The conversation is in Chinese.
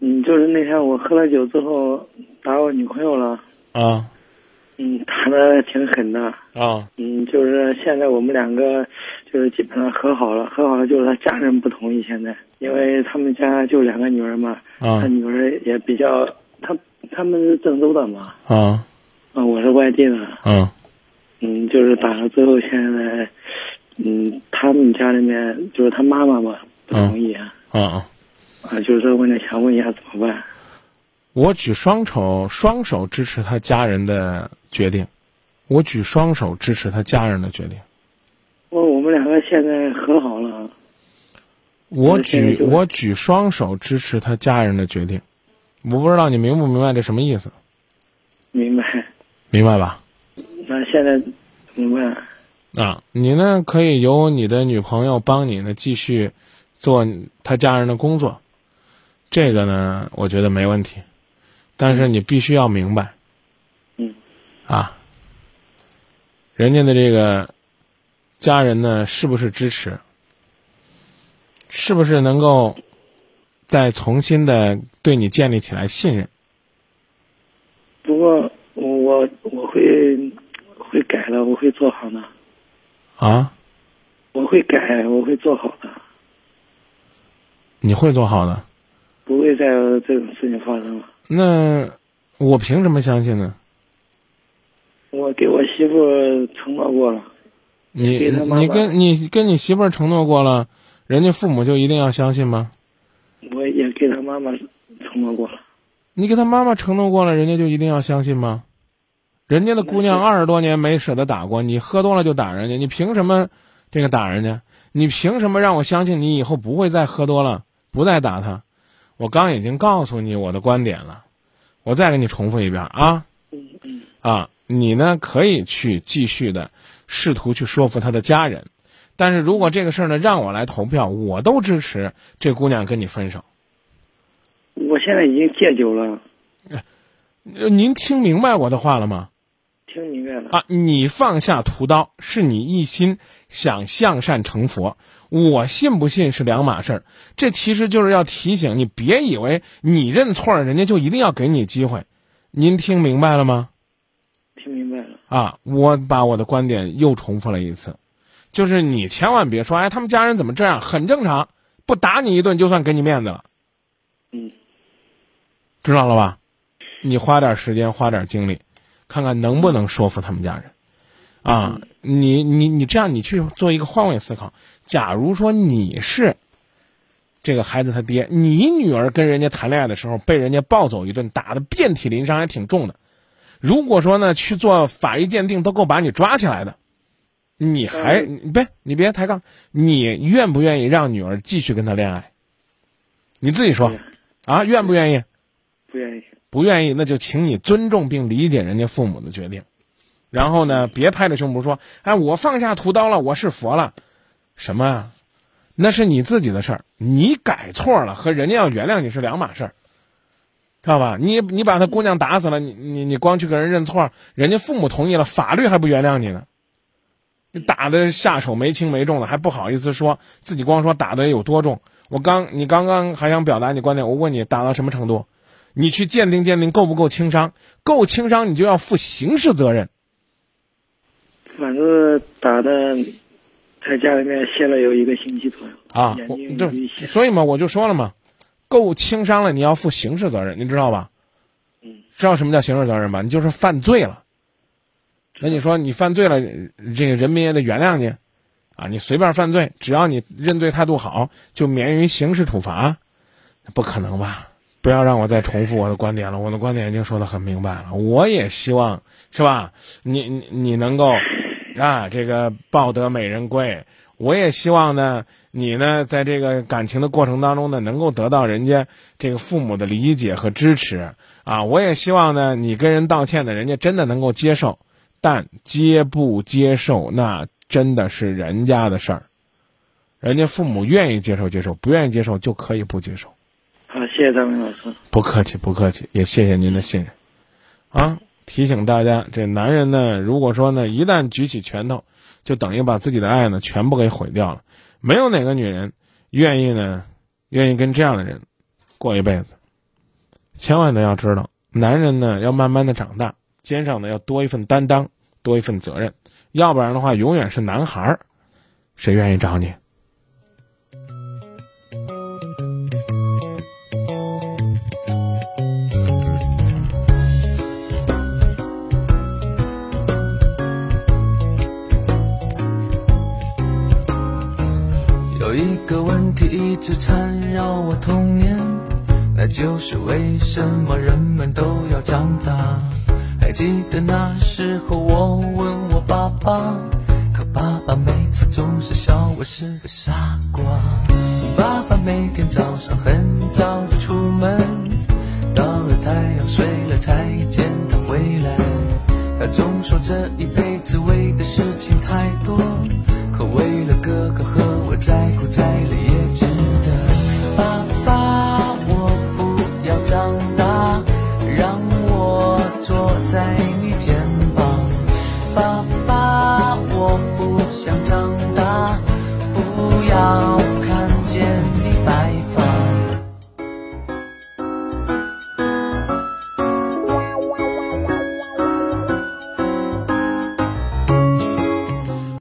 嗯，就是那天我喝了酒之后打我女朋友了，啊。嗯，打的挺狠的，啊。嗯，就是现在我们两个就是基本上和好了，和好了就是他家人不同意现在，因为他们家就两个女儿嘛，他啊女儿也比较，他他们是郑州的嘛，啊。啊，我是外地的，嗯。嗯，就是打了之后现在，嗯，他们家里面就是他妈妈嘛不同意啊，啊啊！啊，就是说问了想问一下怎么办？我举双手双手支持他家人的决定，我举双手支持他家人的决定。我我们两个现在和好了，我举我举双手支持他家人的决定。我不知道你明不明白这什么意思？明白？明白吧？那现在怎么办？啊，你呢可以由你的女朋友帮你呢继续做他家人的工作，这个呢我觉得没问题，但是你必须要明白，嗯，啊，人家的这个家人呢是不是支持，是不是能够再重新的对你建立起来信任？不过我我会会改了，我会做好的，啊，我会改，我会做好的，你会做好的。不会再有这种事情发生了。那我凭什么相信呢？我给我媳妇承诺过了，你妈妈你跟你跟你媳妇承诺过了，人家父母就一定要相信吗？我也给他妈妈承诺过了。你给他妈妈承诺过了，人家就一定要相信吗？人家的姑娘二十多年没舍得打过，你喝多了就打人家，你凭什么这个打人家？你凭什么让我相信你以后不会再喝多了，不再打他？我刚已经告诉你我的观点了，我再给你重复一遍啊嗯嗯，啊！你呢可以去继续的试图去说服他的家人，但是如果这个事儿呢让我来投票，我都支持这姑娘跟你分手。我现在已经戒酒了，呃您听明白我的话了吗？听明白了。啊，你放下屠刀，是你一心想向善成佛。我信不信是两码事儿。这其实就是要提醒你，别以为你认错了，人家就一定要给你机会。您听明白了吗？听明白了。啊，我把我的观点又重复了一次，就是你千万别说，哎，他们家人怎么这样，很正常，不打你一顿就算给你面子了，嗯，知道了吧？你花点时间，花点精力，看看能不能说服他们家人。啊，你你你这样，你去做一个换位思考。假如说你是这个孩子他爹，你女儿跟人家谈恋爱的时候被人家暴走一顿，打的遍体鳞伤，还挺重的。如果说呢去做法医鉴定都够把你抓起来的，你还别你别抬杠，你愿不愿意让女儿继续跟他恋爱？你自己说啊，愿不愿意？不愿意。不愿意，那就请你尊重并理解人家父母的决定，然后呢，别拍着胸脯说：“哎，我放下屠刀了，我是佛了。”什么啊？那是你自己的事儿，你改错了和人家要原谅你是两码事儿，知道吧？你你把他姑娘打死了，你你你光去给人认错，人家父母同意了，法律还不原谅你呢。你打的下手没轻没重的，还不好意思说自己光说打的有多重。我刚你刚刚还想表达你观点，我问你打到什么程度？你去鉴定鉴定够不够轻伤？够轻伤，你就要负刑事责任。反正打的在家里面歇了有一个星期左右啊，就。所以嘛，我就说了嘛，够轻伤了，你要负刑事责任，你知道吧？嗯，知道什么叫刑事责任吧？你就是犯罪了。那你说你犯罪了，这个人民也得原谅你，啊，你随便犯罪，只要你认罪态度好，就免于刑事处罚，不可能吧？不要让我再重复我的观点了，我的观点已经说得很明白了。我也希望是吧？你你你能够啊，这个抱得美人归。我也希望呢，你呢，在这个感情的过程当中呢，能够得到人家这个父母的理解和支持啊。我也希望呢，你跟人道歉的，人家真的能够接受，但接不接受，那真的是人家的事儿。人家父母愿意接受接受，不愿意接受就可以不接受。好，谢谢张明老师。不客气，不客气，也谢谢您的信任，啊！提醒大家，这男人呢，如果说呢，一旦举起拳头，就等于把自己的爱呢全部给毁掉了。没有哪个女人愿意呢，愿意跟这样的人过一辈子。千万呢要知道，男人呢要慢慢的长大，肩上呢要多一份担当，多一份责任，要不然的话，永远是男孩儿，谁愿意找你？有一个问题一直缠绕我童年，那就是为什么人们都要长大？还记得那时候我问我爸爸，可爸爸每次总是笑我是个傻瓜。爸爸每天早上很早就出门，到了太阳睡了才见他回来。他总说这一辈子为的事情太多。可为了哥哥和我再苦再累也值